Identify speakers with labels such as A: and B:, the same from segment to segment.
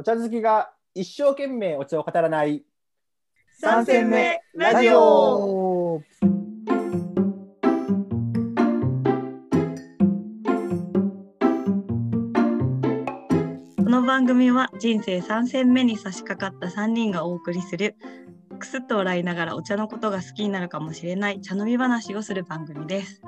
A: お茶好きが一生懸命お茶を語らない
B: 三戦目ラジオこの番組は人生3戦目に差し掛かった3人がお送りするくすっと笑いながらお茶のことが好きになるかもしれない茶飲み話をする番組です。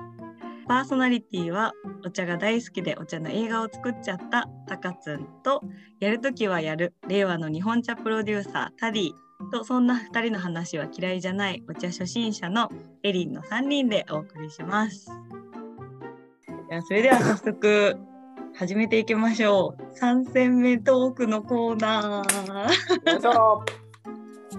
B: パーソナリティはお茶が大好きでお茶の映画を作っちゃったたかつんとやるときはやる令和の日本茶プロデューサータディとそんな2人の話は嫌いじゃないお茶初心者のエリンの3人でお送りします。いやそれでは早速始めていきましょう。3戦目トークのコーナー。
C: 今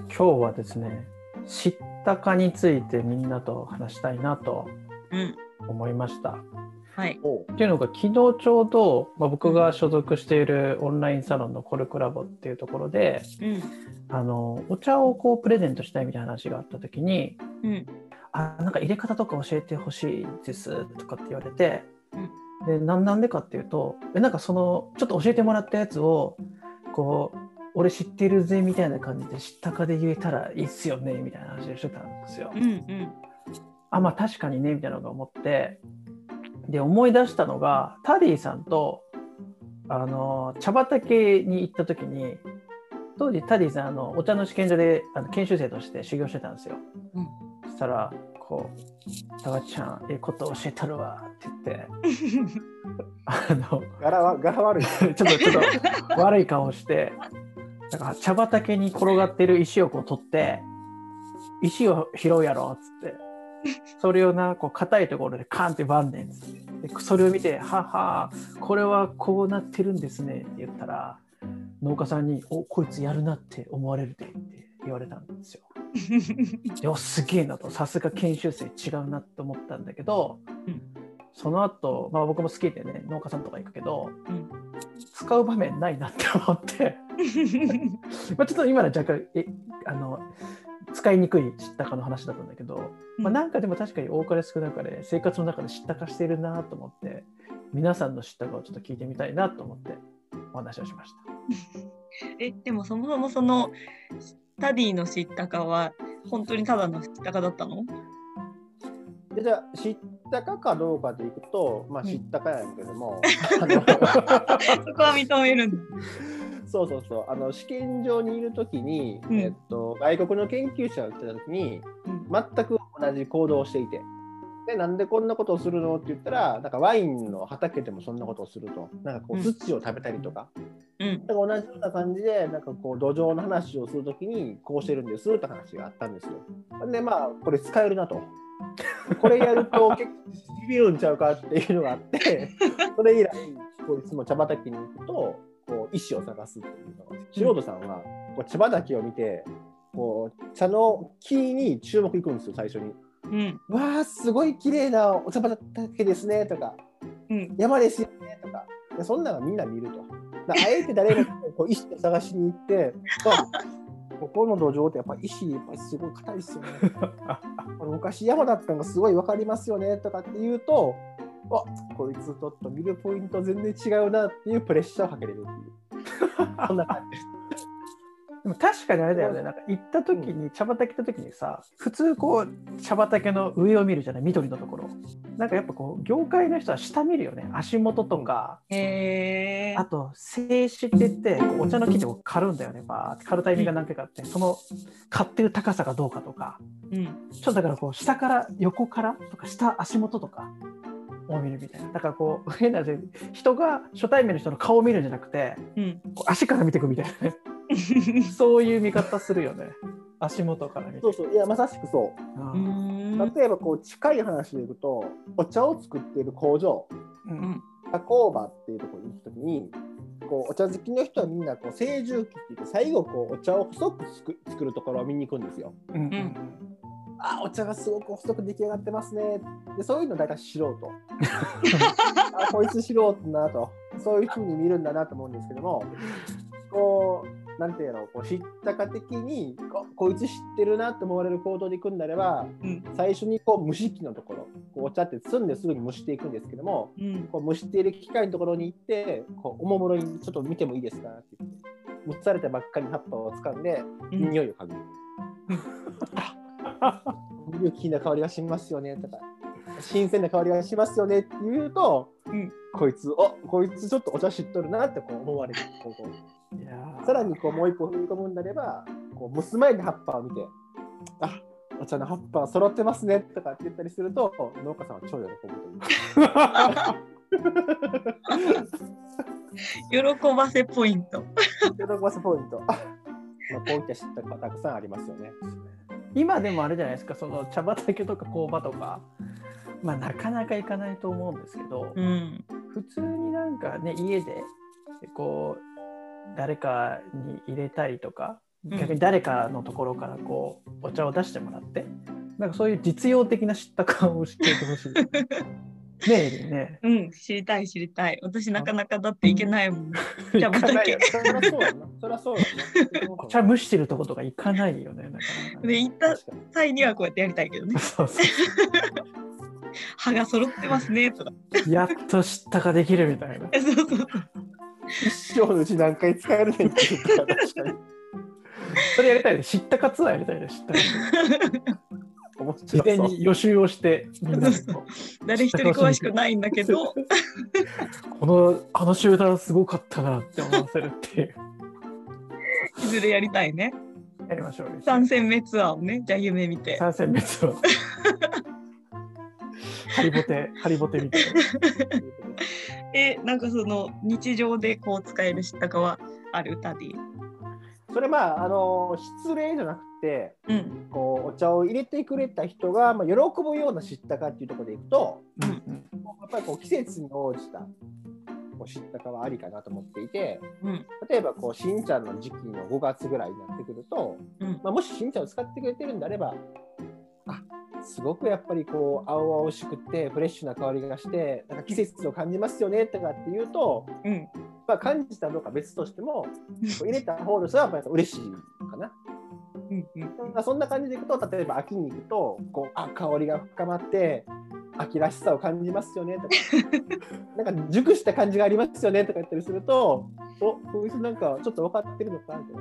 C: 日はですね知ったかについてみんなと話したいなと
B: うん、
C: 思いました。
B: はい。
C: っていうのが昨日ちょうど、まあ、僕が所属しているオンラインサロンのコルクラボっていうところで
B: うん、
C: あのお茶をこうプレゼントしたいみたいな話があった時に
B: うん、「
C: あなんか入れ方とか教えてほしいです」とかって言われて、でなんなんでかっていうとえなんかそのちょっと教えてもらったやつをこう俺知ってるぜみたいな感じで知ったかで言えたらいいっすよねみたいな話をしてたんですよ。
B: うん、うん、
C: あまあ確かにねみたいなのが思ってで思い出したのがタディさんとあの茶畑に行った時に当時タディさんあのお茶の試験所であの研修生として修行してたんですよ。
B: うん
C: そしたらこう「たわちゃんええこと教えたるわ」って言って あの
A: 柄は柄悪い。
C: ちょっとちょっと悪い顔してなんか茶畑に転がってる石をこう取って石を拾うやろっつって それをなこう硬いところでカンって割んねん。っつってでそれを見て「ははこれはこうなってるんですね」って言ったら農家さんに「おこいつやるなって思われるで」って言われたんですよ。いやすげえなと。さすが研修生違うなって思ったんだけど、
B: うん。
C: その後、まあ僕も好きでね農家さんとか行くけど、
B: うん。
C: 使う場面ないなって思って。まあちょっと今のは若干えあの使いにくい知ったかの話だったんだけど、まあ、なんかでも確かに多かれ少なかれ生活の中で知ったかしてるなと思って皆さんの知ったかをちょっと聞いてみたいなと思ってお話をしました。
B: え、でもそもそもそのタディの知ったかは本当にただの知ったかだったの？
A: でじゃあ知ったかかどうかでいくと、まあ、
B: うん
A: 知ったかやんけども、あの
B: そこは認めるんだ。
A: そうそうそう。あの試験場にいるときに、
B: うん。
A: えっと、外国の研究者が来たときに
B: うん。
A: 全く同じ行動をしていて。でなんでこんなことをするのって言ったらなんかワインの畑でもそんなことをすると。なんかこ
B: う
A: うん。土を食べたりとか、
B: うん、
A: なんか同じような感じでなんかこう土壌の話をするときにこうしてるんですって話があったんですよ。でまあこれ使えるなと。これやると 結構ビビるんちゃうかっていうのがあってそれ以来こういつも茶畑に行くとこう石を探すっていうのが素人さんはこう茶畑を見てこう茶の木に注目いくんですよ最初に。
B: うん、
A: わあすごい綺麗なお茶畑ですねとか
B: うん、
A: 山ですよねとかでそんなのみんな見ると。だあえて誰もこう石を探しに行って あここの土壌ってやっぱ石やっぱりすごい硬いですよね。昔山だったのがすごい分かりますよねとかって言うとあこいつちょっと見るポイント全然違うなっていうプレッシャーをかけれるっていう。そんな感じ。です。
C: でも確かにあれだよね、なんか行った時に、茶畑行った時にさ、普通こう、茶畑の上を見るじゃない、緑のところ。なんかやっぱこう、業界の人は下見るよね、足元とか、
B: へえ
C: あ。と、静止って言って、お茶の木でこう刈るんだよね、バーって。刈るタイミングが何回かあって、その刈ってる高さがどうかとか、
B: うん、
C: ちょっとだからこう、下から、横からとか、下、足元とかを見るみたいな。だからこう、変な話人が初対面の人の顔を見るんじゃなくて、
B: うん。
C: こう足から見ていくみたいなね。そういう見方するよね。足元から見て。
A: そうそういやまさしくそう。例えばこう近い話でいくとお茶を作っている工場
C: うん
A: 加工場っていうところに行くときにこうお茶好きの人はみんなこう清重機って言って最後こうお茶を細くつく作るところを見に行くんですよ。
C: うんうん
B: うん
A: あお茶がすごく細く出来上がってますね。でそういうの大体素人。あこいつ素人だなと。そういうふうに見るんだなと思うんですけどもこうなんていうのこう知ったか的にここいつ知ってるなと思われる行動でいくんであれば
B: うん、
A: 最初にこう蒸し器のところこうお茶って摘んですぐに蒸していくんですけども
B: うん、
A: こう蒸している機械のところに行ってこうおもむろにちょっと見てもいいですかって言って蒸されたばっかりの葉っぱを掴んで、
B: うん。
A: 匂いを嗅ぐ。有機な香りがしますよね。とか、新鮮な香りがしますよね。って言うと、
B: うん
A: こいつ、おこいつちょっとお茶知っとるなってこう思われる。こう
C: いや
A: さらにこうもう一歩踏み込むんであれば、こう蒸す前に葉っぱを見て、あお茶の葉っぱ揃ってますね。とかって言ったりすると、農家さんは超喜ぶという。
B: 喜ばせポイント。
A: 喜ばせポイント。まあ、こういった知ったかたくさんありますよね。
C: 今でもあれじゃないですか。その茶畑とか工場とか、まあ、なかなか行かないと思うんですけど、
B: うん。
C: 普通になんかね家でこう誰かに入れたりとか
B: うん。
C: 逆に誰かのところからこうお茶を出してもらってなんかそういう実用的な知った顔をしていてほしい。ねえね。
B: うん、知りたい知りたい。私なかなかだっていけないもん。茶畑。
A: そりゃそうやな。そりゃそうやな。
C: お茶蒸してるとことか行かないよね。なかなかね
B: で、行った際にはこうやってやりたいけどね。
C: そうそう
B: 歯が揃ってますねとか。
C: やっと知ったかできるみたいな。
B: そうそうそう。
A: 一生のうち何回使えるねんっていうから確かに
C: それやりたいね。知ったかツアーやりたいね。知ったか ツアー
A: 面
C: 事。前に予習をして
B: 誰一人詳しくないんだけど、
C: う このあの集団すごかったなって思わせるっていう。
B: いずれやりたいね。
C: やりましょうよ。
B: 三戦目ツアーをね、じゃあ夢見て。
C: 参戦別を。ハリボテ、ハリボテみたいな。
B: え、なんかその日常でこう使える知ったかはある？タディ。
A: それまああの失礼じゃなくて
B: うん。
A: こうお茶を入れてくれた人が、まあ、喜ぶような知ったかっていうところでいくと
C: うん
A: やっぱりこう季節に応じたこう知ったかはありかなと思っていて
B: うん。
A: 例えばこう新茶の時期の5月ぐらいになってくると、
B: うん。
A: まあ、もし新茶を使ってくれてるんであればあすごくやっぱりこう青々しくてフレッシュな香りがしてなんか季節を感じますよねとかっていうと、
B: うん。
A: まあ、感じたのか別としても入れた方の人はやっぱり嬉しいかな。
B: うん。うん。
A: そんな感じでいくと例えば秋に行くとこうあ香りが深まって秋らしさを感じますよねとか なんか熟した感じがありますよねとか言ったりするとおこいつなんかちょっと分かってるのかなとい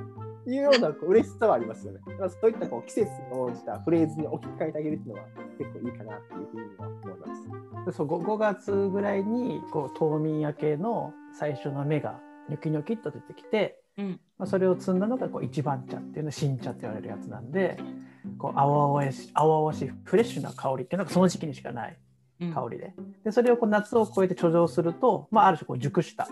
A: うようなこう嬉しさはありますよね。だからそういったこう季節に応じたフレーズに置き換えてあげるっていうのは結構いいかなっていうふうには思います。
C: でそう 5, 5月ぐらいにこう冬眠明けの最初の芽がニョキニョキっと出てきて、
B: うん。
C: まあ、それを摘んだのがこう一番茶っていうの新茶って言われるやつなんでこう青々し青々しいフレッシュな香りっていうのがその時期にしかない
B: うん。
C: 香りででそれをこう夏を越えて貯蔵すると、まあ、ある種こう熟した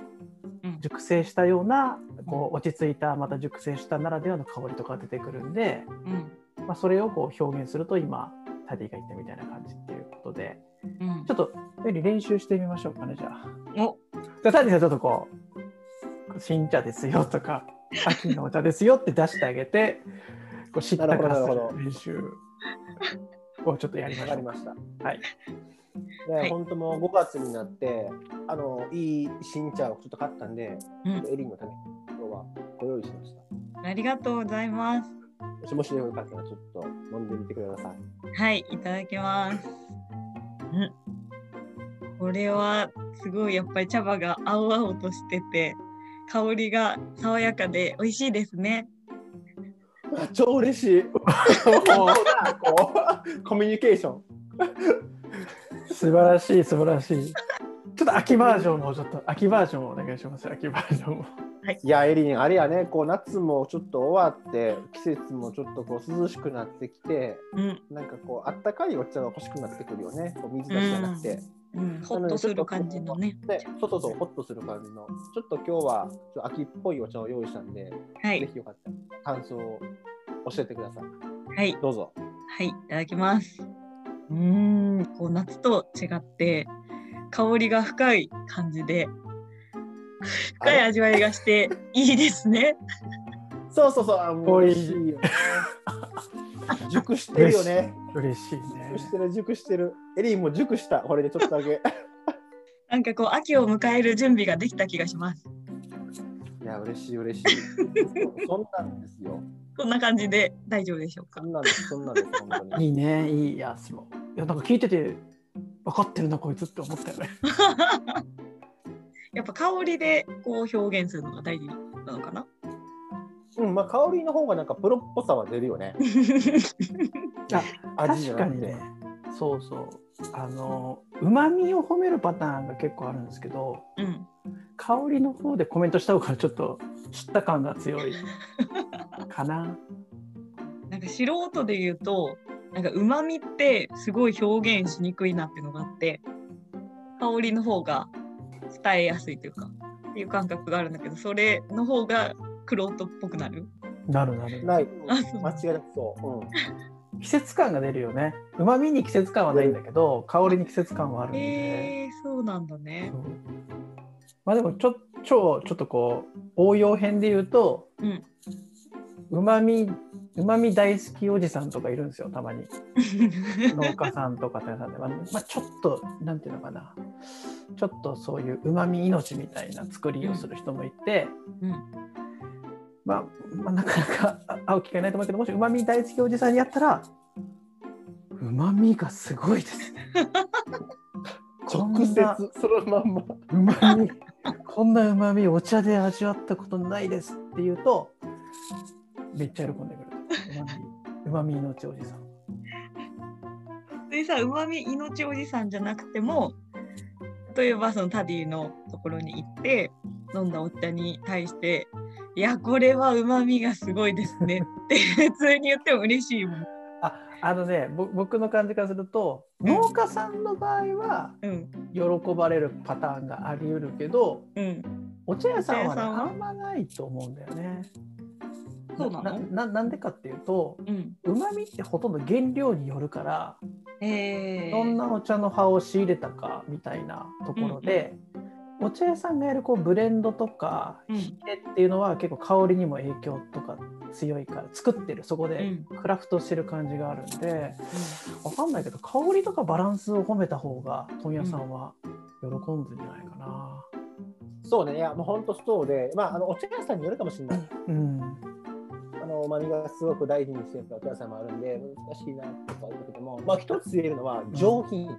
B: うん
C: 熟成したようなこう落ち着いたまた熟成したならではの香りとかが出てくるんで、
B: うん。
C: まあ、それをこう表現すると今タディが言ったみたいな感じっていうことで
B: うん
C: ちょっとエリ練習してみましょうかねじゃあ。
B: お、
C: じゃあタディさんちょっとこう新茶ですよとか 秋のお茶ですよって出してあげてこう知ったかす
A: なる
C: 練習をちょっとやりま
A: わ
C: しょう。
A: かりました。
C: はい、
A: で、
B: はい
A: 本当もう5月になってあのいい新茶をちょっと買ったんで、
B: うん
A: エリンのためにはご用意しました。
B: ありがとうございます。
A: もしもしよかったらちょっと飲んでみてください。
B: はい、いただきます。うん。これはすごいやっぱり茶葉が青々としてて香りが爽やかで美味しいですね。
A: 超嬉しい。もうこうコミュニケーション。
C: 素晴らしい素晴らしい。ちょっと秋バージョンもちょっと秋バージョンをお願いします。秋バージョンも。
A: いや、エリン、あれやね、こう夏もちょっと終わって、季節もちょっとこう涼しくなってきて、
B: うん、
A: なんかこうあったかいお茶が欲しくなってくるよね。こう水出しじゃなくて。
B: うん、ほっとする感じのね。
A: ね、そうそうホッとする感じの。ちょっと今日はちょっと秋っぽいお茶を用意したんで、
B: はい、
A: ぜひよかったら感想を教えてください。
B: はい、
A: どうぞ。
B: はい、いただきます。うーん、こう夏と違って香りが深い感じで深い味わいがしていいですね。
A: そうそうそう、あもう
C: おい
A: 美味しいよね。熟してるよね。
C: 嬉しい
A: 熟
C: ね
A: し。てる、熟してる。エリンも熟した。これでちょっとだけ。
B: なんかこう秋を迎える準備ができた気がします。
A: いや、嬉しい、嬉しい。そんなんですよ。
B: こんな感じで大丈夫でしょうか
A: そ。んなんです、そんなんです、本当に。
C: いいねいいやつも。いやなんか聞いてて分かってるなこいつって思ったよね。
B: やっぱ香りでこう表現するのが大事なのかな？
A: うん、まあ香りの方がなんかプロっぽさは出るよね。味じゃなくて
C: 確かにね。そうそう。あの、うまみを褒めるパターンが結構あるんですけど、
B: うん。
C: 香りの方でコメントした方がちょっと知った感が強い かな。
B: なんか素人で言うと、なんか旨味ってすごい表現しにくいなっていうのがあって、香りの方が伝えやすいというか、っていう感覚があるんだけど、それの方がクロートっぽくなる？
C: なるなる。
A: ない。
B: あそう
A: 間違いなくそう。うん。
C: 季節感が出るよね。うまみに季節感はないんだけど、香りに季節感はあるんで。
B: えー、そうなんだね
C: まあでもちょ超ちょっとこう応用編で言うと
B: う
C: まみうまみ大好きおじさんとかいるんですよたまに 農家さんとか店さんで、まあ、まあちょっとなんていうのかなちょっとそういううまみ命みたいな作りをする人もいて、
B: うん。
C: まあ、まあなかなかあ会う機会ないと思うけどもしうまみ大好きおじさんにやったらうまみがすごいです ね。
A: 直接
C: な
A: そのまんま。
C: うまみこんなうまみお茶で味わったことないですって言うとめっちゃ喜んでくるうまみ命おじさん
B: でさ、うまみ命おじさんじゃなくても、例えばそのタディのところに行って、飲んだお茶に対して、いや、これはうまみがすごいですねって 普通に言っても嬉しいもん。
C: ああのねぼ僕の感じからすると農家さんの場合は
B: うん。
C: 喜ばれるパターンがあり得るけど
B: うん。
C: お茶屋さんは,、ね、
B: お茶屋さんは？
C: あんまないと思うんだよね。
B: そうなの？
C: ななんでかっていうと
B: うん。
C: うまみってほとんど原料によるから
B: えー、
C: どんなお茶の葉を仕入れたかみたいなところで、お茶屋さんがやるこうブレンドとか
B: うん
C: 火入れっていうのは結構香りにも影響とか強いから作ってるそこで
B: うん
C: クラフトしてる感じがあるんで、わかんないけど香りとかバランスを褒めた方が問屋さんは喜んでんじゃないかな。
A: そうね。いやもう本当そうで、まああのお茶屋さんによるかもしれない。
C: うん、
A: あの旨味がすごく大事にしてるお茶屋さんもあるんで難しいなとか言うけども、まあ一つ言えるのは上品。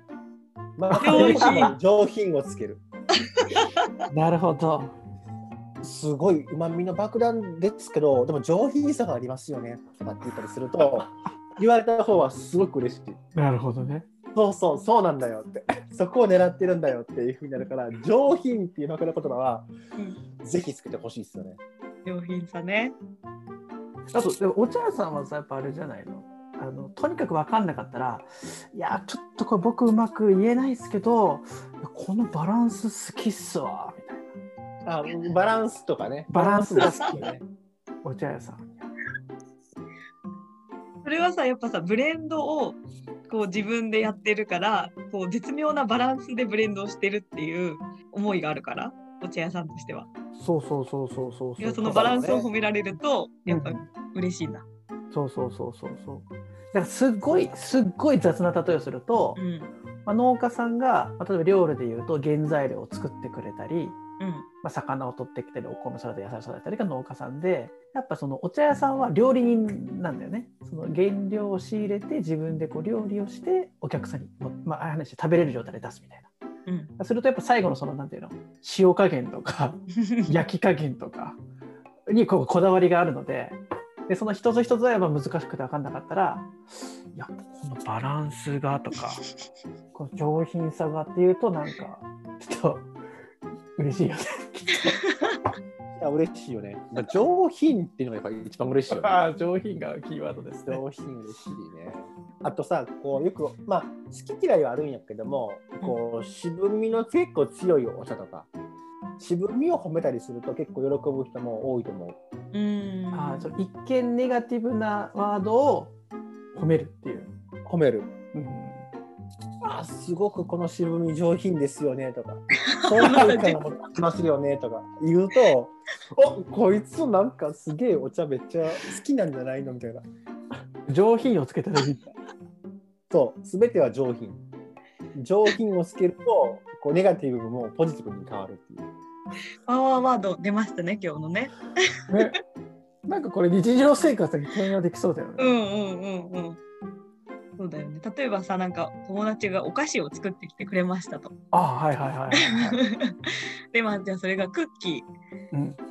A: まあ
B: 上品
A: 上品をつける。
C: なるほど。
A: すごい旨味の爆弾ですけど、でも上品さがありますよねとかって言ったりすると、言われた方はすごく嬉しい。
C: なるほどね。
A: そうそう、そうなんだよって、そこを狙ってるんだよっていうふうになるから、上品っていう枕言葉は、ぜひつけてほしいですよね。
B: 上品さね。
C: あとでもお茶屋さんはさやっぱあれじゃないの？あのとにかく分かんなかったらいやちょっとこれ僕うまく言えないですけどこのバランス好きっすわみたいな
A: あバランスとかね。
C: バランスが
A: 好きね。
C: お茶屋さん。
B: それはさ、やっぱさ、ブレンドをこう自分でやってるから、こう絶妙なバランスでブレンドをしてるっていう思いがあるから、お茶屋さんとしては。
C: そうそうそうそうそう
B: いや
C: そ。
B: そうのバランスを褒められると、
C: うん
B: やっぱ嬉しいんだ。
C: そうそうそうそうそう。だからすっごいすっごい雑な例えをすると、
B: うん。
C: まあ、農家さんが、まあ、例えば料理でいうと原材料を作ってくれたり、
B: うん。
C: まあ、魚を取ってきたりお米育て野菜育てたりが農家さんでやっぱそのお茶屋さんは料理人なんだよねその原料を仕入れて自分でこう料理をしてお客さんにも、まあああいう話食べれる状態で出すみたい
B: うん。
C: なするとやっぱ最後のそのなんていうの？塩加減とか 焼き加減とかにこうこだわりがあるのででその一つ一つはやっぱ難しくて分かんなかったらいやこのバランスがとか この上品さがっていうとなんかちょっと嬉しいよね。
A: い や、嬉しいよね。まあ、上品っていうのがやっぱ一番嬉しいよね。
C: ああ上品がキーワードですね。
A: 上品嬉しいね。あとさ、こうよく、まあ、好き嫌いはあるんやけども、こう渋みの結構強いお茶とか、渋みを褒めたりすると結構喜ぶ人も多いと思う。
B: うん。
C: ああその一見ネガティブなワードを褒めるっていう。
A: 褒める。
C: うん
A: あ、すごくこの渋み上品ですよねとか、そういう感を持ってますよねとか言うと、おこいつなんかすげえお茶めっちゃ好きなんじゃないのみたいな。
C: 上品をつけたらいい。
A: そう、すべては上品。上品をつけると、こうネガティブもポジティブに変わるっていう。
B: パワーワード出ましたね、今日のね。
C: ね、なんかこれ日常生活に転用できそうだよね。
B: うんうんうんうん。そうだよね。例えばさ、なんか友達がお菓子を作ってきてくれましたと。
C: ああはいはいはいはい、はい。
B: で、まあ、じゃあそれがクッキ
C: うん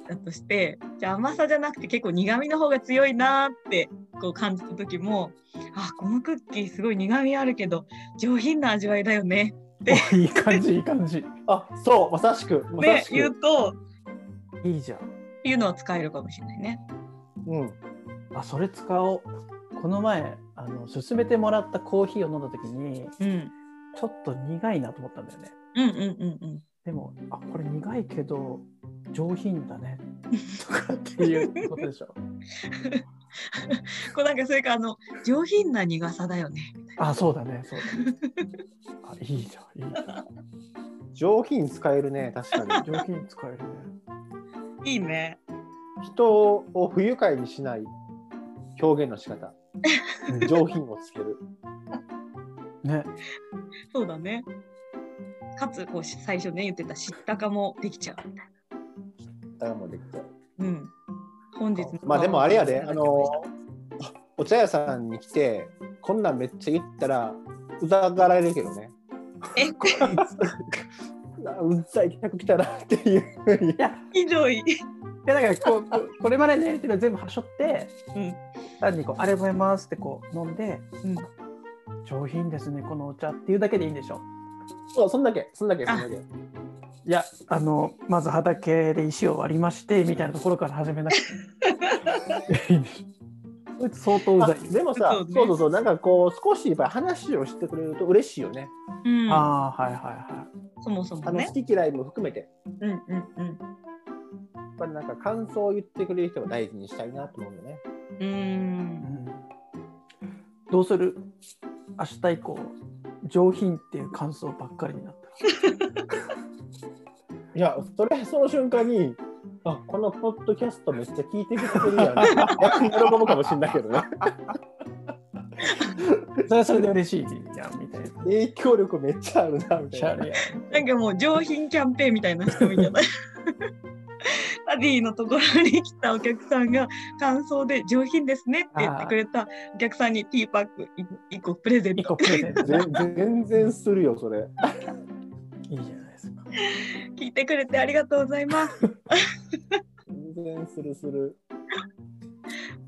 B: だとしてじゃあ甘さじゃなくて結構苦味の方が強いなーってこう感じた時もあこのクッキーすごい苦味あるけど上品な味わいだよね
C: お いい感じいい感じ。
A: あそうまさしくまさしく、
B: ね言うと
C: いいじゃん。
B: いうのは使えるかもしれないね。
A: うん。
C: あそれ使おう。この前あの勧めてもらったコーヒーを飲んだ時に
B: うん、
C: ちょっと苦いなと思ったんだよね。
B: うんうんうんうん
C: でもあこれ苦いけど上品だね。とかっていうことでしょ。
B: こうなんかそれかあの上品な苦さだよね。
C: あそうだね。そうだね。あいいじゃん。いい
A: 上品使えるね確かに。
C: 上品使えるね。
B: いいね。
A: 人を不愉快にしない表現の仕方。上品をつける。
C: ね。
B: そうだね。かつこう最初ね言ってた知ったかもできちゃうみたい
A: だからもうできた
B: な。うん。本日の
A: まあでもあれやであのお茶屋さんに来てこんなんめっちゃ言ったらうざがられるけどね
B: え？
A: うざい客来たなっていうふうに
C: いや
B: ひどい。
C: いやだからこうここれまでのやり取りを全部はしょって
B: うん
C: 単にこう「ありがとうございます」ってこう飲んで
B: うん。
C: 「上品ですねこのお茶」っていうだけでいいんでしょ
A: そうそんだけそんだけそんだけ。
C: いやあのまず畑で石を割りましてみたいなところから始めなくて いい相当うざ
A: あ
C: い
A: でもさ
B: そうね。
A: そうそうそうなんかこう少しやっぱり話をしてくれると嬉しいよね。
B: うん、
C: ああはいはいは
B: そもそもね。
A: あの好。き嫌いも含めて。
B: うんうんうん。
A: やっぱりなんか感想を言ってくれる人を大事にしたいなと思うんだよね。
B: う
C: ん、どうする？明日以降上品っていう感想ばっかりになった。ら
A: いやそれその瞬間にあこのポッドキャストめっちゃ聞いてくれてるやん。逆に喜ぶかもしれないけどね。
C: それはそれで嬉しいやんみたいな。
A: 影響力めっちゃあるなみたいな。
B: なんかもう上品キャンペーンみたいな人みたいな。タディのところに来たお客さんが感想で上品ですねって言ってくれたお客さんにティーパック1個プレゼン
C: 一個
B: ト
C: プレゼント
A: 全全然するよそれ
C: いいじゃないですか
B: 聞いてくれてありがとうございます。
A: 全然するする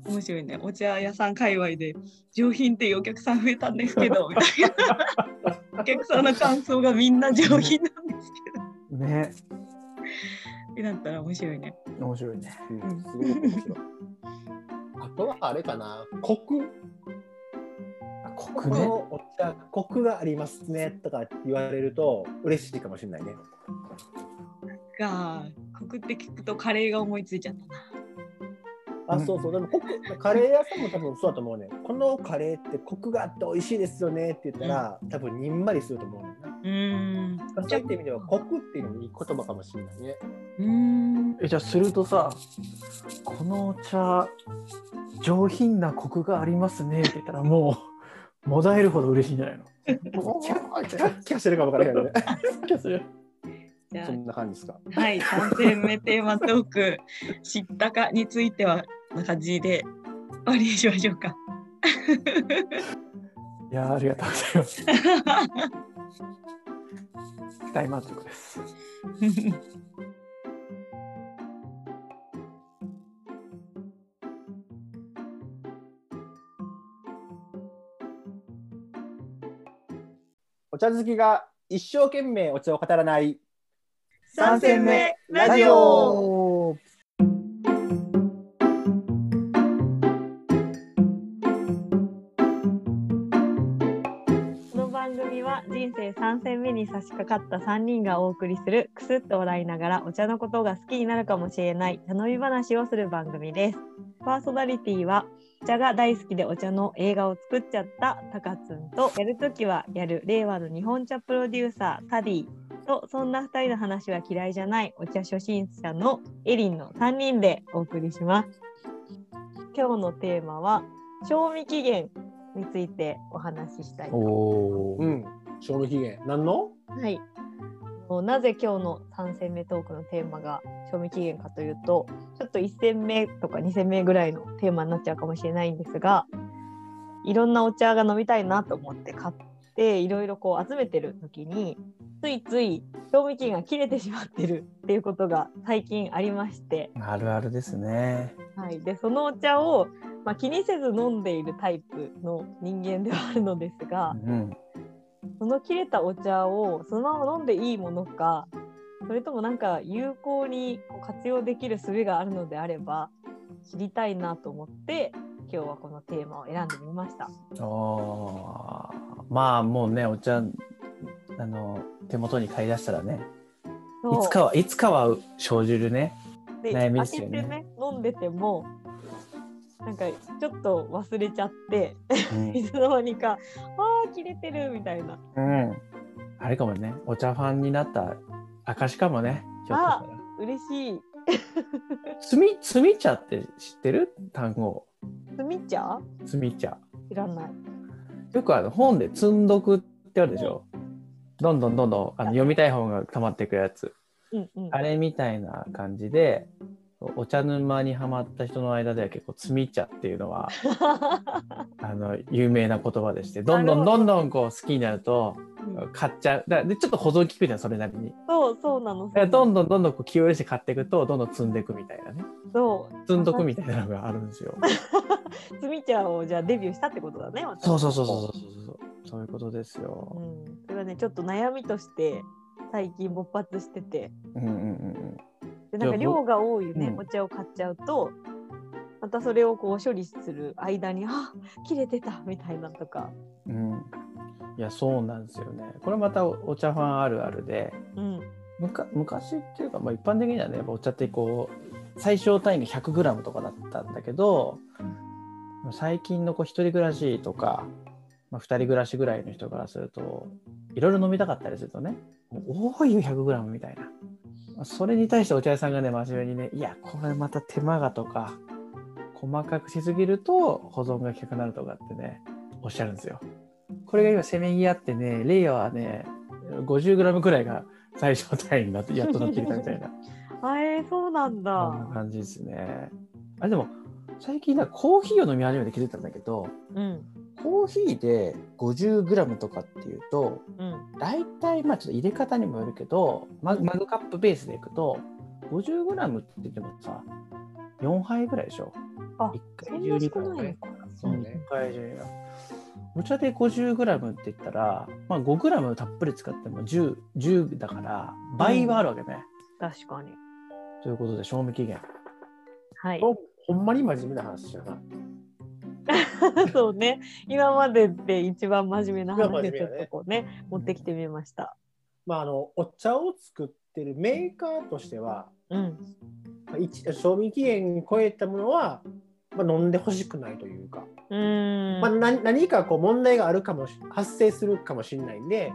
B: 面白いね。お茶屋さん界隈で上品っていうお客さん増えたんですけど、みたいな。お客さんの感想がみんな上品なんですけど。
C: ね
B: ってなったら面白いね。
C: 面白いね。
A: うん。すごく面白いあとはあれかな。コク。
C: コク
A: のお茶コクがありますねとか言われると嬉しいかもしれないね。
B: が、コクって聞くとカレーが思いついちゃったな。
A: あ、そうそう、でもコクカレー屋さんも多分そうだと思うね。このカレーってコクがあって美味しいですよねって言ったら、多分にんまりすると思うね。
B: うーん。
A: そう。いった意味では、コクっていう。のもいい言葉かもしれないね。
B: う。ーん。
C: えじゃあするとさこのお茶上品なコクがありますねって言ったらもう。もだえるほど嬉しいんじゃないの
A: キャッキャッキャしてるかもわからへんけどね。
C: キャする
B: じゃ
A: そんな感じですか？
B: あ、はい、3戦目テーマトーク、知ったかについては、な感じで終わりにしましょうか。
C: いやーありがとうございます大満足です
A: お茶好きが一生懸命お茶を語らない
B: 3戦目ラジ
A: オ
B: この番組は人生3戦目に差し掛かった3人がお送りするくすっと笑いながらお茶のことが好きになるかもしれない茶飲み話をする番組です。パーソナリティはお茶が大好きでお茶の映画を作っちゃったタカツンとやるときはやる令和の日本茶プロデューサータディとそんな2人の話は嫌いじゃないお茶初心者のエリンの3人でお送りします。今日のテーマは賞味期限についてお話ししたいと
C: お
A: うん。賞味期限。何の？
B: はい。もうなぜ今日の3戦目トークのテーマが賞味期限かというとちょっと1戦目とか2戦目ぐらいのテーマになっちゃうかもしれないんですがいろんなお茶が飲みたいなと思って買っていろいろこう集めてる時についつい賞味期限が切れてしまってるっていうことが最近ありまして、
C: あるあるですね。
B: はい、でそのお茶を、まあ、気にせず飲んでいるタイプの人間ではあるのですが
C: うん。
B: その切れたお茶をそのまま飲んでいいものかそれともなんか有効に活用できる術があるのであれば知りたいなと思って今日はこのテーマを選んでみました。
C: おーまあもうねお茶あの手元に買い出したらねいつかはいつかは生じるね。
B: で
C: 悩みですよね
B: ね飲んでてもなんかちょっと忘れちゃって
C: うん
B: いつの間にか「あー切れてる」みたいな
C: うん、あれかもねお茶ファンになった証かもね。ひょっとしたら
B: 嬉しい。
C: つみつみ茶って知ってる？単語
B: つみ茶？
C: つみ茶。
B: 知らない。
C: よくあの本で積んどくってあるでしょ。どんどんどんどんあの読みたい本が溜まっていくやつ。
B: うんうん。
C: あれみたいな感じで、お茶沼にはまった人の間では結構、つみ茶っていうのは、あの、有名な言葉でして、どんどんどんどんこう好きになると、買っちゃう。だでちょっと保存効くじゃん、それなりに。
B: そうそうなの。
C: どんどんどんどんこう気を入れして買っていくと、どんどん積んでいくみたいなね。
B: そう。
C: 積んどくみたいなのがあるんですよ。
B: つみ茶をじゃあデビューしたってことだね。私
C: そうそうそうそうそうそう。そういうことですよ
B: う。ん。それはねちょっと悩みとして最近勃発してて、
C: うんうんうん
B: でなんか量が多いね、
C: うん
B: お茶を買っちゃうと。またそれをこう処理する間にあ切れてたみたいなとか、
C: うん。うん。いや、そうなんですよね。これまたおお茶ファンあるあるで、
B: うん、
C: むか昔っていうか、まあ、一般的にはねやっぱお茶ってこう最小単位が 100g とかだったんだけど最近のこう一人暮らしとか、まあ、二人暮らしぐらいの人からするといろいろ飲みたかったりするとね多いよ 100g みたいなまあそれに対してお茶屋さんがね真面目にねいやこれまた手間がとか細かくしすぎると保存が利かなくなるとかってねおっしゃるんですよ。これが今せめぎ合ってね令和はね 50g ぐらいが最小単位になってやっとなってきたみたいな
B: あえー、そうなん
C: そんな
B: だ。
C: 感じですね。あでも最近だコーヒーを飲み始めて気づいたんだけど
B: うん
C: コーヒーで 50g とかっていうと
B: うん
C: 大体まあちょっと入れ方にもよるけどママグカップベースでいくと 50g って言ってもさ4杯ぐらいでしょ？
B: あ
C: 1
B: そ
C: 回
B: んな少
C: 10リットルぐらい
B: ないのか。
A: そうね。
C: 1回10リットルお茶で 50g って言ったら、まあ、5g たっぷり使っても 10, 10だから倍はあるわけね。
B: 確かに。
C: ということで賞味期限。
B: はい。
A: ほほんまに真面目な話やな。
B: そうね。今までで一番真面目な話でちょっとこうね、持ってきてみました。
A: まあ、あのお茶を作ってるメーカーとしては、
B: うん。
A: 賞味期限超えたものは、まあ、飲んでほしくないというか、
B: うーん。
A: まあ、何何かこう問題があるかもし発生するかもしれないんで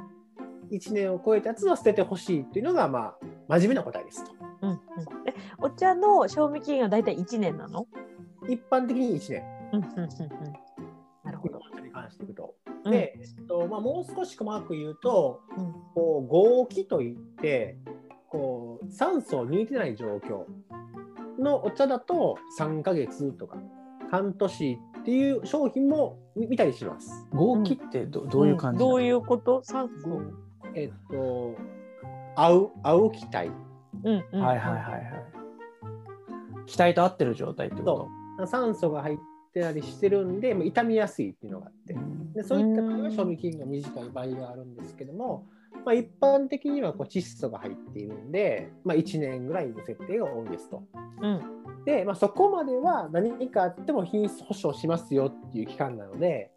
A: 1年を超えたやつは捨ててほしいっていうのが、まあ、真面目な答えですと。
B: うんうん、えお茶の賞味期限はだいたい1年なの？
A: 一般的に1年。
B: うんうんうんうん。なるほど。
A: お茶に関していくと。
B: うん
A: で、えっとまあ、もう少し細かく言うと、
B: うん
A: こう合気といってこう酸素を抜いてない状況のお茶だと3ヶ月とか半年っていう商品も見見たりします。
C: 合気ってど,、どういう感じ
B: どう
C: う
B: いうこと？酸素
A: えっと合う合う気体
B: うんうん。
C: はいはいはいはい。気体と合ってる状態ってこ
A: 酸素が入ってたりしてるんで傷みやすいっていうのがあって
C: と、
A: でそういった場合は賞味期限が短い場合があるんですけども、まあ、一般的にはこう窒素が入っているんで、まあ、1年ぐらいの設定が多いですと。
B: うん。
A: で、まあ、そこまでは何かあっても品質保証しますよっていう期間なので、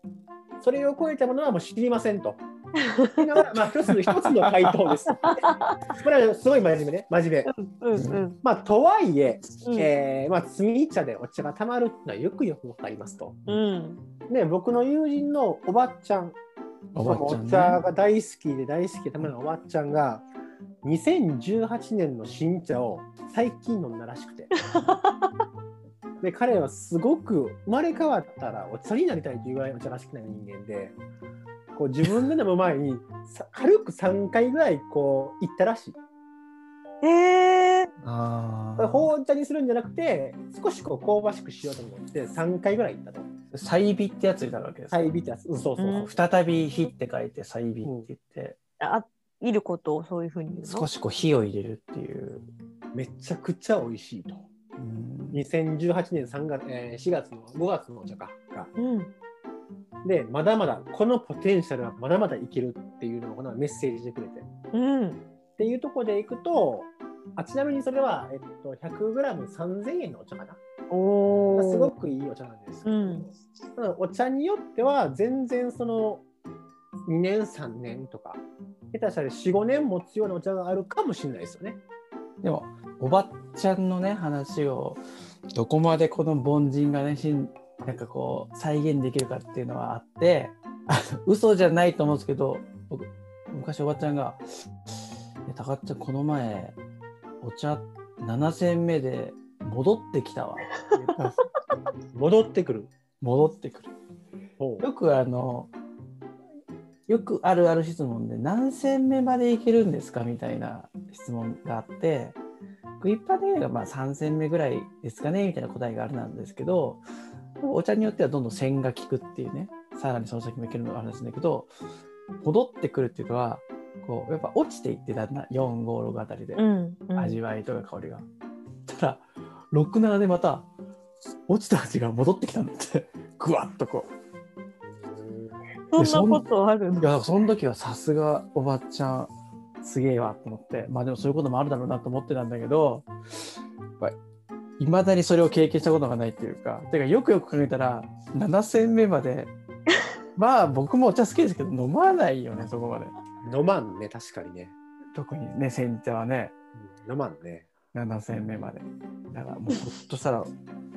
A: それを超えたものはもう知りませんと。っていうのが、まあ、一つの一つの回答です。これはすごい真面目ね、真面目。
B: うんうん
A: まあ、とはいえ、
B: うん。
A: えーまあ、摘み茶でお茶がたまるっていうのはよくよくわかりますと。
B: うん。
A: ね、僕の友人のおばちゃん、
C: おばちゃん
A: お茶
C: ね。
A: が大好きで大好きでたまるおばちゃんが、2018年の新茶を最近飲んだらしくて。で彼はすごく生まれ変わったらお茶になりたいというぐらいお茶らしくない人間でこう自分で飲む前にさ軽く3回ぐらいこう行ったらしい。
B: えー、
C: あ
A: これほう茶にするんじゃなくて少しこう香ばしくしようと思って3回ぐらい行ったと。
C: あ。再美ってやつになるわけですか？
A: 再ビってやつ、うん、そうそうそう。
C: 再び火って書いて再美って言って。
B: あ
D: いることをそういうふうに
C: 少しこう火を入れるっていう。
A: めちゃくちゃ美味しいと。
C: うん
A: 2018年3月、えー4月の5月のお茶かが。
D: うん
A: で、まだまだこのポテンシャルはまだまだいけるっていうのをこのメッセージしてくれて。っ
D: うん
A: ていうところでいくと、あちなみにそれは、えっと、100g3000 円のお茶かな。
D: おお
A: すごくいいお茶なんですけど、
D: うん
A: お茶によっては全然その2年3年とか下手したら45年持つようなお茶があるかもしれないですよね。
C: でもおばちゃんのね話をどこまでこの凡人がねしんなんかこう再現できるかっていうのはあってあの嘘じゃないと思うんですけど僕昔おばちゃんが「え高っちゃんこの前お茶7煎目で戻ってきたわ」って言ったんですよ
A: 戻ってくる。
C: 戻ってくる。よくあのよくあるある質問で何戦目までいけるんですかみたいな質問があって一般的にはまあ3戦目ぐらいですかねみたいな答えがあるなんですけどお茶によってはどんどん線が効くっていうねさらにその先もいけるのがあるんですけど戻ってくるっていうのはこうやっぱ落ちていってだんだん456あたりで。
D: うんうん。
C: 味わいとか香りが。ただ67でまた落ちた味が戻ってきたんだって。ぐわっとこう。
D: そんなことあるの？
C: いや、その時はさすがおばちゃん、すげえわと思って、まあでもそういうこともあるだろうなと思ってたんだけど、いまだにそれを経験したことがないっていうか、てかよくよく考えたら、7戦目まで、まあ僕もお茶好きですけど、飲まないよね、そこまで。
A: 飲まんね、確かにね。
C: 特にね、煎茶はね、
A: うん飲まんね。
C: 7戦目まで。だからもうほっとしたら、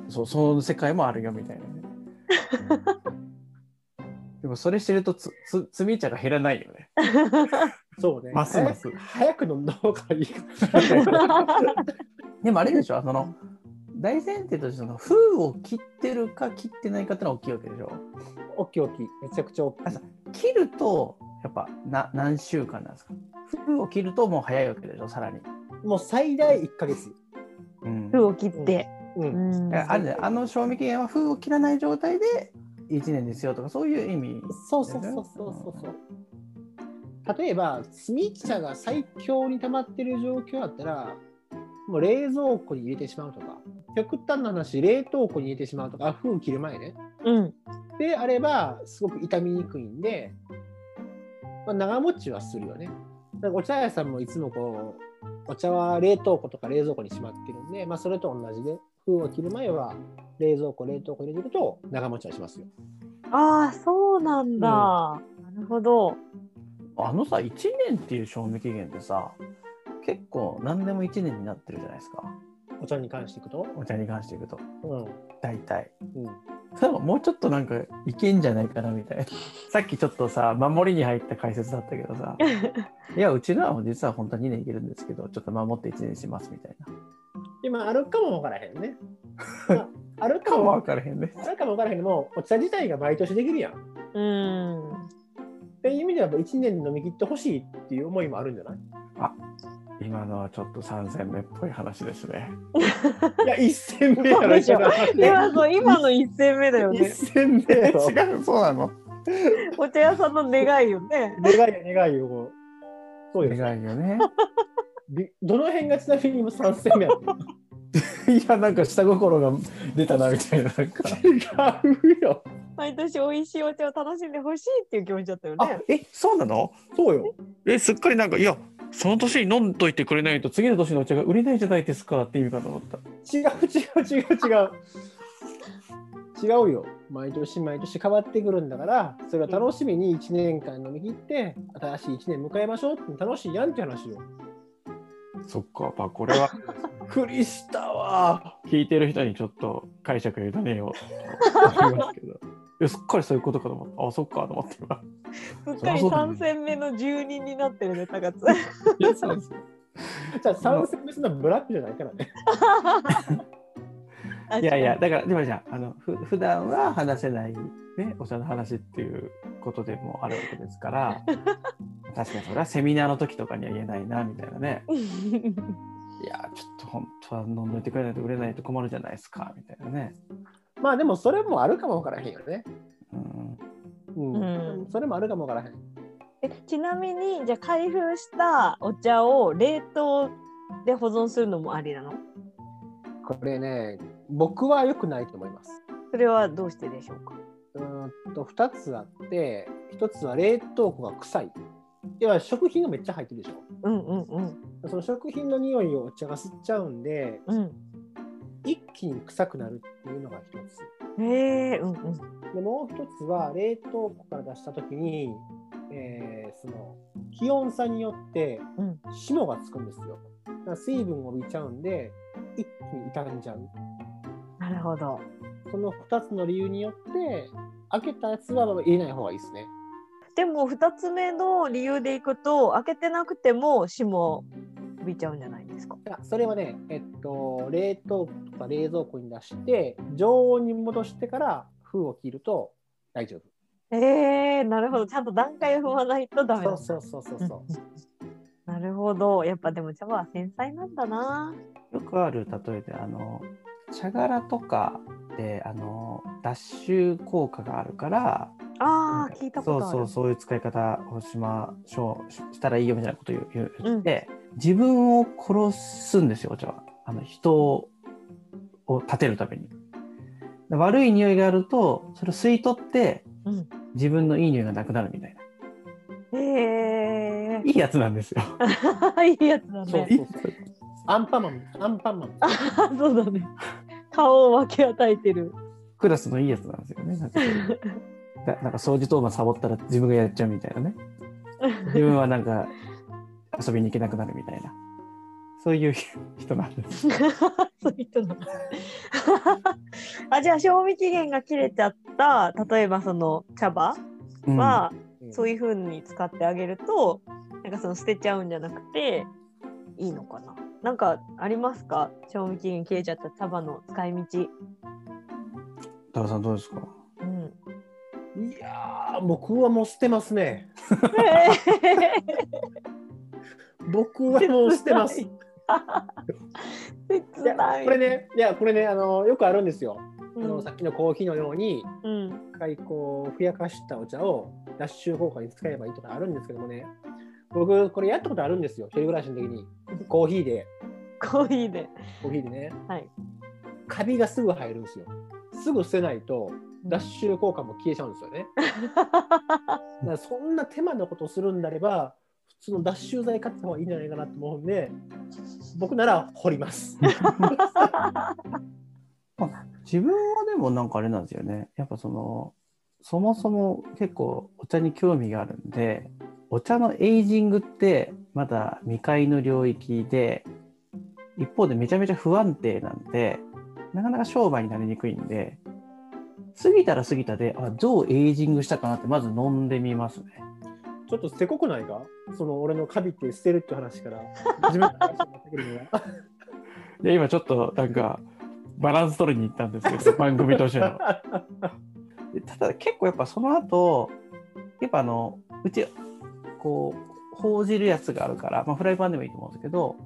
C: そうその世界もあるよみたいなね。でもそれしてるとつつ摘み茶が減らないよね。
A: そうね。
C: ますます
A: 早く早く飲んだ方がいい。
C: でもあれでしょ、その大前提としてその封を切ってるか切ってないかってのは大きいわけでしょ？
A: 大きい大きい。めちゃくちゃ大きい
C: あ。さ切るとやっぱな何週間なんですか？封を切るともう早いわけでしょ、さらに。
A: もう最大1ヶ月。
C: うん
D: 封を切って。
A: う。
D: うんん
C: ああれねあの賞味期限は封を切らない状態で1年ですよとかそういう意味。
A: そうそうそうそうそうそう。例えば、摘茶が最強に溜まってる状況だったら、もう冷蔵庫に入れてしまうとか、極端な話、冷凍庫に入れてしまうとか、あ封切る前ね。
D: うん。
A: であれば、すごく傷みにくいんで、まあ、長持ちはするよね。だからお茶屋さんもいつもこう、お茶は冷凍庫とか冷蔵庫にしまってるんで、まあ、それと同じで、封を切る前は冷蔵庫、冷凍庫に入れてると長持ちはしますよ。
D: ああ、そうなんだ。なるほど。
C: あのさ1年っていう賞味期限ってさ結構何でも1年になってるじゃないですか
A: お茶に関していくと？
C: お茶に関していくと
A: うん。
C: 大体。
A: うん。
C: でももうちょっとなんかいけんじゃないかなみたいな。さっきちょっとさ、守りに入った解説だったけどさ、いや、うちのは実は本当は2年いけるんですけど、ちょっと守って1年にしますみたいな。
A: 今あるかもわからへんね。まああるか
C: かも
A: も
C: 分からへんね。
A: あるかもわからへんけども、お茶自体が毎年できるやん。っ
D: うん。
A: ていう意味では、1年で飲み切ってほしいっていう思いもあるんじゃない？
C: 今のはちょっと3戦目っぽい話ですね。
A: いや、1戦目やろ、
D: 今の今の一戦目だよ
A: 1
D: ね。
A: 戦目。
C: 違う、そうなの？
D: お茶屋さんの願いよね。
A: 願いよ、願いよ。そうです。
C: 願いよね。
A: びどの辺がちなみに今3戦目やった
C: いや、なんか下心が出たなみたいな。なんか
A: 違うよ。
D: 毎年美味しいお茶を楽しんでほしいっていう気持ちだったよ
C: あ
D: ね。
C: え、そうなの？
A: そうよ。
C: え、すっかりなんか、いや、その年に飲んどいてくれないと次の年のお茶が売れないじゃないですかって意味かと思った。
A: 違う違う違う違う。違うよ。毎年毎年変わってくるんだから、それを楽しみに1年間飲み切って、新しい1年迎えましょうって楽しいやんって話よ。
C: そっか、まあこれは クリスタは聞いてる人にちょっと解釈委ねようと思いますけど。いやすっかりそういうことかと思った。あ、そっかと思って今。
D: すっかり三戦目の住人になってるね、高津。
C: いや、そうです。
A: じゃあ3戦目そんなブラックじゃないからね。
D: あ
C: いやいや、、だから、でもじゃあ、あのふ普段は話せない、ね、お茶の話っていうことでもあるわけですから、確かにそれはセミナーの時とかには言えないな、みたいなね。いや、ちょっと本当は飲んどいてくれないと売れないと困るじゃないですか、みたいなね。
A: まあでもそれもあるかもわからへんよね。
C: うん、
A: うん。
D: うん
A: それもあるかもわからへん。
B: えちなみにじゃあ開封したお茶を冷凍で保存するのもありなの？
A: これね、僕は良くないと思います。
B: それはどうしてでしょうか？
A: うーんと2つあって、1つは冷凍庫が臭い。要は食品がめっちゃ入ってるでしょ。
B: うんうんうん
A: その食品の匂いをお茶が吸っちゃうんで、
B: うん。
A: 一気に臭くなるっていうのが1つ。
B: へえうんうん。
A: でもう1つは冷凍庫から出した時に、えーその気温差によって
B: うん
A: 霜がつくんですよ。だから水分を帯びちゃうんで、一気に傷んじゃう。
B: なるほど。
A: その2つの理由によって、開けたやつは入れない方がいいですね。
B: でも2つ目の理由でいくと開けてなくても霜吹いちゃうんじゃない？
A: やそれはね、えっと、冷凍庫とか冷蔵庫に出して、常温に戻してから封を切ると大丈夫。
B: えー、なるほど。ちゃんと段階を踏まないとダメ
A: そうそうそうそうそう。
B: なるほど。やっぱでも茶葉は繊細なんだな。
C: よくある例えであの茶殻とかであの脱臭効果があるから
B: あー聞いたことある。
C: そうそうそういう使い方をしましょうししたらいいよみたいなことを言う言
B: うん
C: って、自分を殺すんですよお茶はあの人を立てるために。悪い匂いがあるとそれを吸い取って
B: うん。
C: 自分のいい匂いがなくなるみたいな。
B: へえ
C: いいやつなんですよ。
B: いいやつだ。
A: そう。
B: ね
A: そうそう。アンパンマン、アンパンマン。
B: あそうだね。顔を分け与えてる。
C: クラスのいいやつなんですよね。なんか なんか掃除当番サボったら自分がやっちゃうみたいなね。自分はなんか遊びに行けなくなるみたいな。そういう人なんです。
B: そういう人なの あじゃあ賞味期限が切れちゃった例えばその茶葉
C: うん。
B: は、
A: うん。
B: そういう風に使ってあげるとなんかその捨てちゃうんじゃなくていいのかな。なんかありますか？賞味期限切れちゃった茶葉の使い道、
C: 高田さんどうですか？
B: うん、
A: いやー、僕はもう捨てますね。僕はもう捨てます。これね、いや、これね、あのよくあるんですよ。あ
B: うん。
A: のさっきのコーヒーのように、
B: うん。
A: 一回こうふやかしたお茶を脱臭効果に使えばいいとかあるんですけどもね。僕これやったことあるんですよ。一人暮らしの時に。コーヒーで。
B: コーヒーで。
A: コーヒーでね。
B: はい。
A: カビがすぐ入るんですよ。すぐ捨てないと脱臭効果も消えちゃうんですよね。そんな手間のことをするんであれば普通の脱臭剤買った方がいいんじゃないかなと思うんで僕なら掘ります
C: 自分はでもなんかあれなんですよねやっぱそのそもそも結構お茶に興味があるんでお茶のエイジングってまだ未開の領域で一方でめちゃめちゃ不安定なんでなかなか商売になりにくいんで過ぎたら過ぎたであどうエイジングしたかなってまず飲んでみますね。
A: ちょっとせこくないか？その俺のカビって捨てるっていう話から。自分の話になってくるのは。
C: で今ちょっとなんかバランス取りに行ったんですけど 番組としての。でただ結構やっぱその後やっぱあのうちこう報じるやつがあるから、まあ、フライパンでもいいと思うんですけど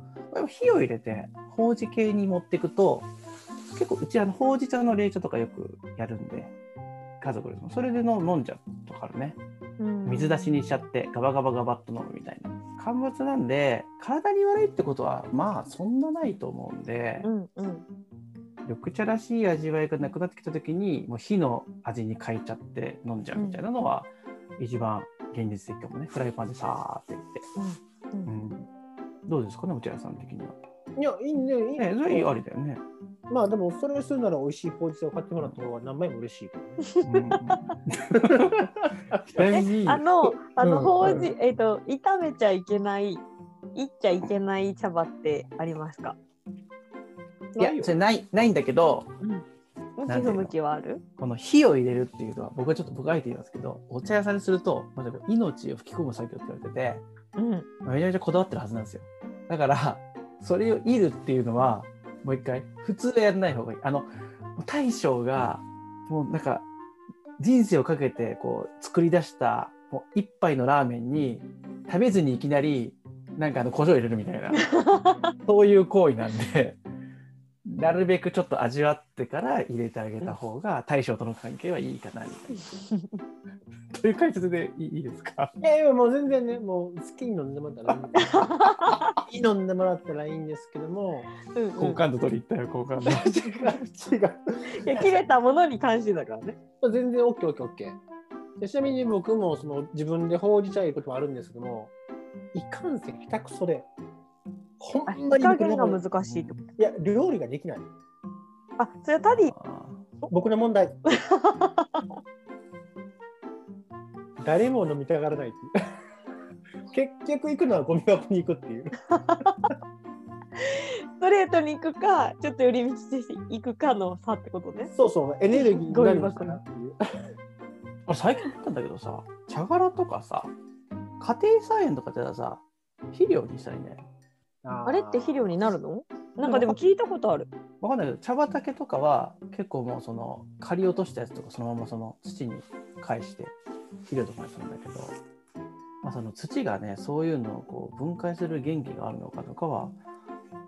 C: 火を入れてほうじ系に持っていくと結構うちあのほうじ茶の冷茶とかよくやるんで家族でもそれで飲飲んじゃうとかあるね水出しにしちゃってガバガバガバッと飲むみたいな。乾物なんで体に悪いってことはまあそんなないと思うんで、
B: うんうん。
C: 緑茶らしい味わいがなくなってきた時にもう火の味に変えちゃって飲んじゃうみたいなのは一番現実的かもね。フライパンでさーっていって、
B: うんうん。
C: うん、どうですかねお茶屋さん的には。
A: いやいいねいい
C: ね。それありだよね。
A: まあでもそれするなら美味しいほうじ茶を買ってもらった方が何倍も嬉しいけどね。
B: あの、あの、
A: うん
B: ほうじ、えっ、と、炒めちゃいけない。いっちゃいけない茶葉ってありますか？
C: いやそれないないんだけど
B: 向
C: なんていうの？
B: き不向きはある？
C: この火を入れるっていうのは僕はちょっと僕あえて言いますけどお茶屋さんにすると例えば命を吹き込む作業って言われてて
B: うん。
C: めちゃめちゃこだわってるはずなんですよ。だから、それをいるっていうのは、もう一回、普通はやらない方がいい。あの、大将が、もうなんか、人生をかけて、こう、作り出した、もう一杯のラーメンに、食べずにいきなり、なんかあの、胡椒入れるみたいな、そういう行為なんで、なるべくちょっと味わってから入れてあげた方が、大将との関係はいいかな、みたいな。という解説でいいですか
A: いやいやもう全然ね、もう好きに飲んでもらったらいい飲んでもらったらいいんですけども、
D: うんうん
C: 好感度取り行ったよ、好感度。
A: 違う違う。
D: いや切れたものに関してだからね。
A: 全然 OKOKOK。でちなみに僕もその自分で報じちゃいこともあるんですけども、いかんせん下手くそで、ほ
D: あ
A: んまに僕
D: 火加減が
A: の
D: 難しいってこ
A: いや、料理ができない。
D: と。あそれはタディ
C: あ
A: 僕の問題。誰も飲みたがらないっていう。結局行くのはゴミ箱に行くっていう。
D: ストレートに行くかちょっと寄り道して行くかの差ってことね。
A: そうそう、エネルギーになりますからっていう。
C: 俺最近思ったんだけどさ、茶殻とかさ、家庭菜園とかってさ、肥料にしたらいいね。
A: あ
D: あれって肥料になるの？なんかでも聞いたことある。
C: わかんないけど、茶畑とかは結構もうその刈り落としたやつとかそのままその土に返して肥料とかにするんだけど、まあ、その土がね、そういうのをこう分解する元気があるのかとかは、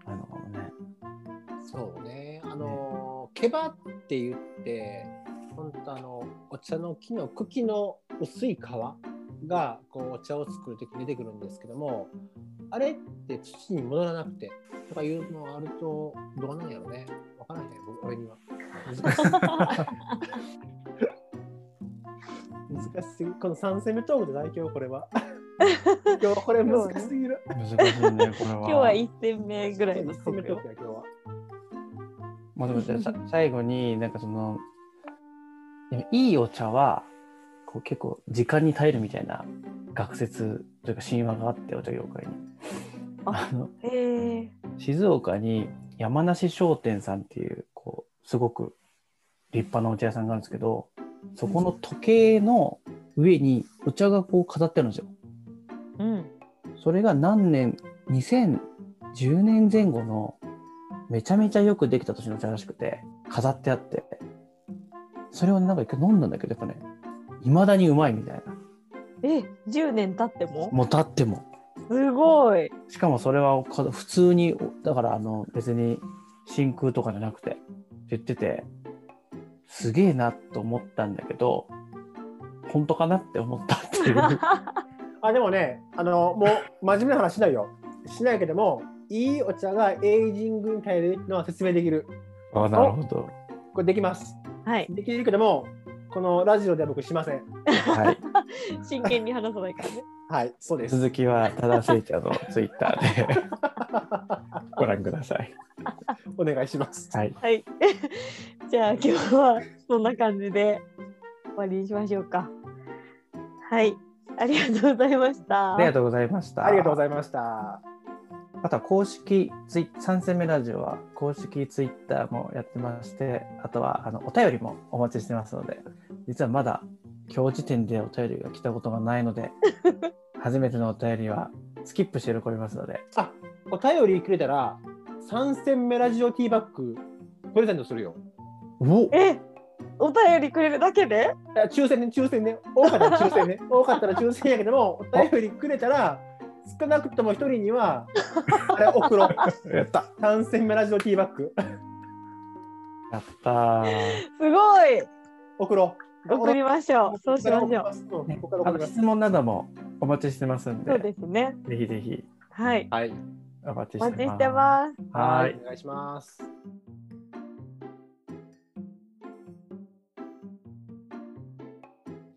C: あるのかもね。
A: そうね。あの、毛羽って言って、本当あの、お茶の木の茎の薄い皮がこうお茶を作るときに出てくるんですけども、あれ？って土に戻らなくてとかいうのがあると、どうなんやろね。わからないね、僕俺には。難しい。難しすぎこの3戦目トークで代表これは。今日これ難しすぎる。
C: 難しいね、これは。
D: 今日は一戦目ぐらいの
A: 1トークや今日は。
C: まあでもじゃあさ最後になんかそのいいお茶はこう結構時間に耐えるみたいな学説というか神話があってお茶業界に。
D: あ
C: あの。静岡に山梨商店さんっていうこうすごく立派なお茶屋さんがあるんですけどそこの時計の上にお茶がこう飾ってあるんですよ。
D: うん。
C: それが何年2010年前後のめちゃめちゃよくできた年のお茶らしくて飾ってあってそれをなんか一回飲んだんだけどやっぱね未だにうまいみたいな
D: え、10年経っても？
C: もう経っても
D: すごい。
C: しかもそれはか普通にだからあの別に真空とかじゃなくてって言っててすげえなと思ったんだけど本当かなって思ったっていう
A: あでもね、あのもう真面目な話しないよ。しないけども、いいお茶がエイジングに耐えるのは説明できる。
C: あなるほど
A: これできます。
D: はい。
A: できるけども、このラジオでは僕しません。
C: はい
D: 真剣に話さないからね。
A: はい、そうです。
C: 続きは多田聖茶のツイッターで ご覧ください
A: お願いします。
C: はい
D: はい。じゃあ今日はそんな感じで終わりにしましょうか。はい。ありがとうございました。
C: ありがとうございました
A: ありがとうございました。
C: あとは公式ツイ3戦目ラジオは公式ツイッターもやってまして、あとはあのお便りもお待ちしてますので、実はまだ今日時点でお便りが来たことがないので、初めてのお便りはスキップして喜びますので、
A: あ、お便りくれたら、3戦目ラジオティーバッグプレゼントするよ。
C: お
D: え、お便りくれるだけで？
A: いや抽選ね、抽選ね。多かったら抽選ね。多かったら抽選やけども、お便りくれたら、少なくとも一人には、あれ送ろう。
C: やった
A: 3戦目ラジオティーバッグ
C: やったー、
D: すごい
A: 送ろう。
D: 送りましょう。そうしましょう。
C: あ。の質問などもお待ちしてますん
D: そう
C: で、
D: ですね。
C: ぜひぜひ
D: はい。
A: はい。
C: お待ち
D: お待ちして。ます。
C: はい
A: お願いします。